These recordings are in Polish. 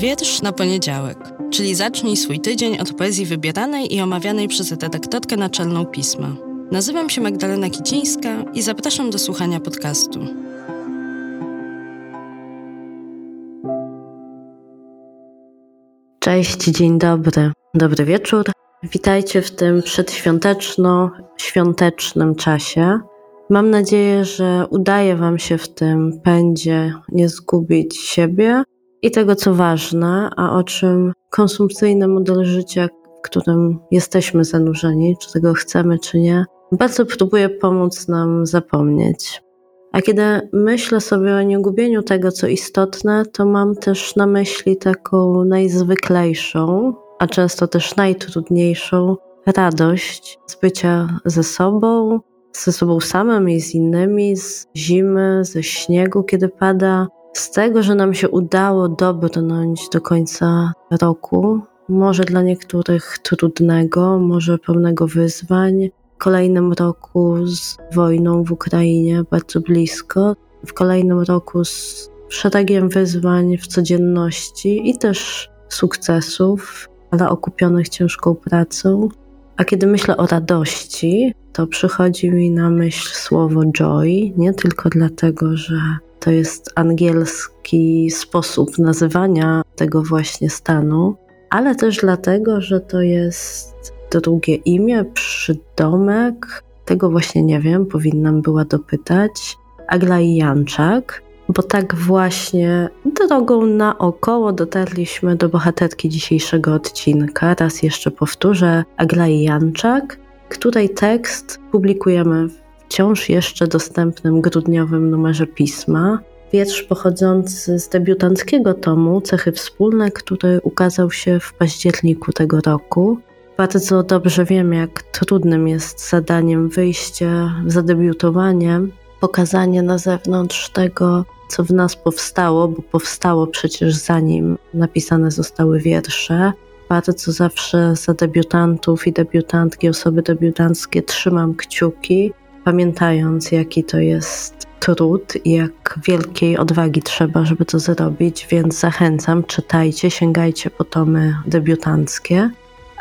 Wiersz na poniedziałek, czyli zacznij swój tydzień od poezji wybieranej i omawianej przez redaktorkę naczelną pisma. Nazywam się Magdalena Kicińska i zapraszam do słuchania podcastu. Cześć, dzień dobry, dobry wieczór. Witajcie w tym przedświąteczno-świątecznym czasie. Mam nadzieję, że udaje Wam się w tym pędzie nie zgubić siebie i tego, co ważne, a o czym konsumpcyjny model życia, w którym jesteśmy zanurzeni, czy tego chcemy, czy nie, bardzo próbuje pomóc nam zapomnieć. A kiedy myślę sobie o niegubieniu tego, co istotne, to mam też na myśli taką najzwyklejszą, a często też najtrudniejszą radość z bycia ze sobą, ze sobą samym i z innymi, z zimy, ze śniegu, kiedy pada, z tego, że nam się udało dobrnąć do końca roku, może dla niektórych trudnego, może pełnego wyzwań, w kolejnym roku z wojną w Ukrainie bardzo blisko, w kolejnym roku z szeregiem wyzwań w codzienności i też sukcesów, ale okupionych ciężką pracą. A kiedy myślę o radości, to przychodzi mi na myśl słowo joy, nie tylko dlatego, że to jest angielski sposób nazywania tego właśnie stanu, ale też dlatego, że to jest drugie imię, przydomek, tego właśnie nie wiem, powinnam była dopytać, Aglai Janczak, bo tak właśnie drogą naokoło dotarliśmy do bohaterki dzisiejszego odcinka. Raz jeszcze powtórzę, Aglai Janczak, której tekst publikujemy w wciąż jeszcze dostępnym grudniowym numerze pisma. Wiersz pochodzący z debiutanckiego tomu Cechy Wspólne, który ukazał się w październiku tego roku. Bardzo dobrze wiem, jak trudnym jest zadaniem wyjście, zadebiutowanie, pokazanie na zewnątrz tego, co w nas powstało, bo powstało przecież zanim napisane zostały wiersze. Bardzo zawsze za debiutantów i debiutantki, osoby debiutanckie trzymam kciuki, pamiętając, jaki to jest trud i jak wielkiej odwagi trzeba, żeby to zrobić, więc zachęcam, czytajcie, sięgajcie po tomy debiutanckie.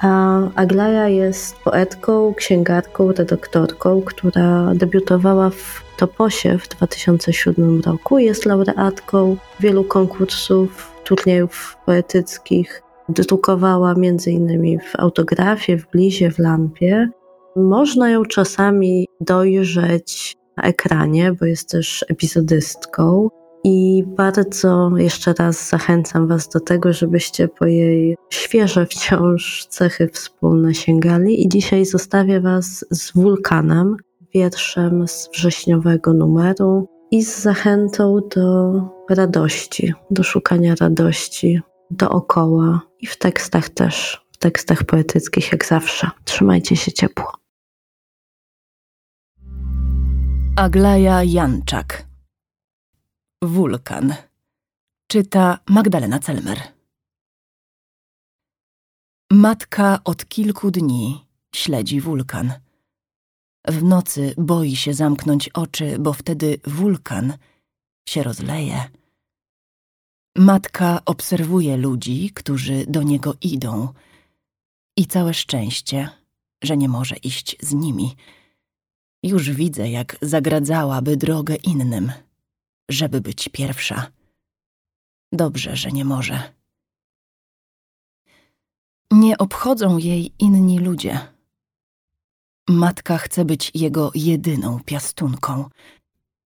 A Aglaja jest poetką, księgarką, redaktorką, która debiutowała w Toposie w 2007 roku. Jest laureatką wielu konkursów, turniejów poetyckich. Drukowała m.in. w autografie, w blizie, w lampie. Można ją czasami dojrzeć na ekranie, bo jest też epizodystką. I bardzo jeszcze raz zachęcam Was do tego, żebyście po jej świeże wciąż cechy wspólne sięgali. I dzisiaj zostawię Was z wulkanem, wierszem z wrześniowego numeru i z zachętą do radości, do szukania radości dookoła i w tekstach też, w tekstach poetyckich jak zawsze. Trzymajcie się ciepło. Aglaja Janczak Wulkan Czyta Magdalena Celmer Matka od kilku dni śledzi wulkan. W nocy boi się zamknąć oczy, bo wtedy wulkan się rozleje. Matka obserwuje ludzi, którzy do niego idą i całe szczęście, że nie może iść z nimi – już widzę, jak zagradzałaby drogę innym, żeby być pierwsza. Dobrze, że nie może. Nie obchodzą jej inni ludzie. Matka chce być jego jedyną piastunką.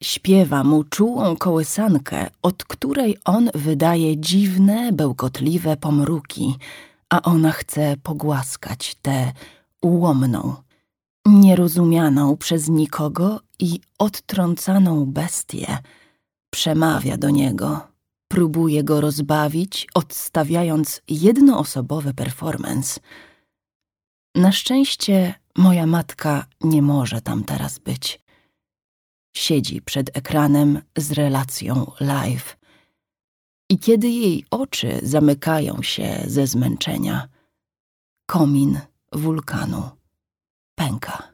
Śpiewa mu czułą kołysankę, od której on wydaje dziwne, bełkotliwe pomruki, a ona chce pogłaskać tę ułomną, nierozumianą przez nikogo i odtrącaną bestię, przemawia do niego, próbuje go rozbawić, odstawiając jednoosobowy performance. Na szczęście moja matka nie może tam teraz być. Siedzi przed ekranem z relacją live. I kiedy jej oczy zamykają się ze zmęczenia, komin wulkanu pęka.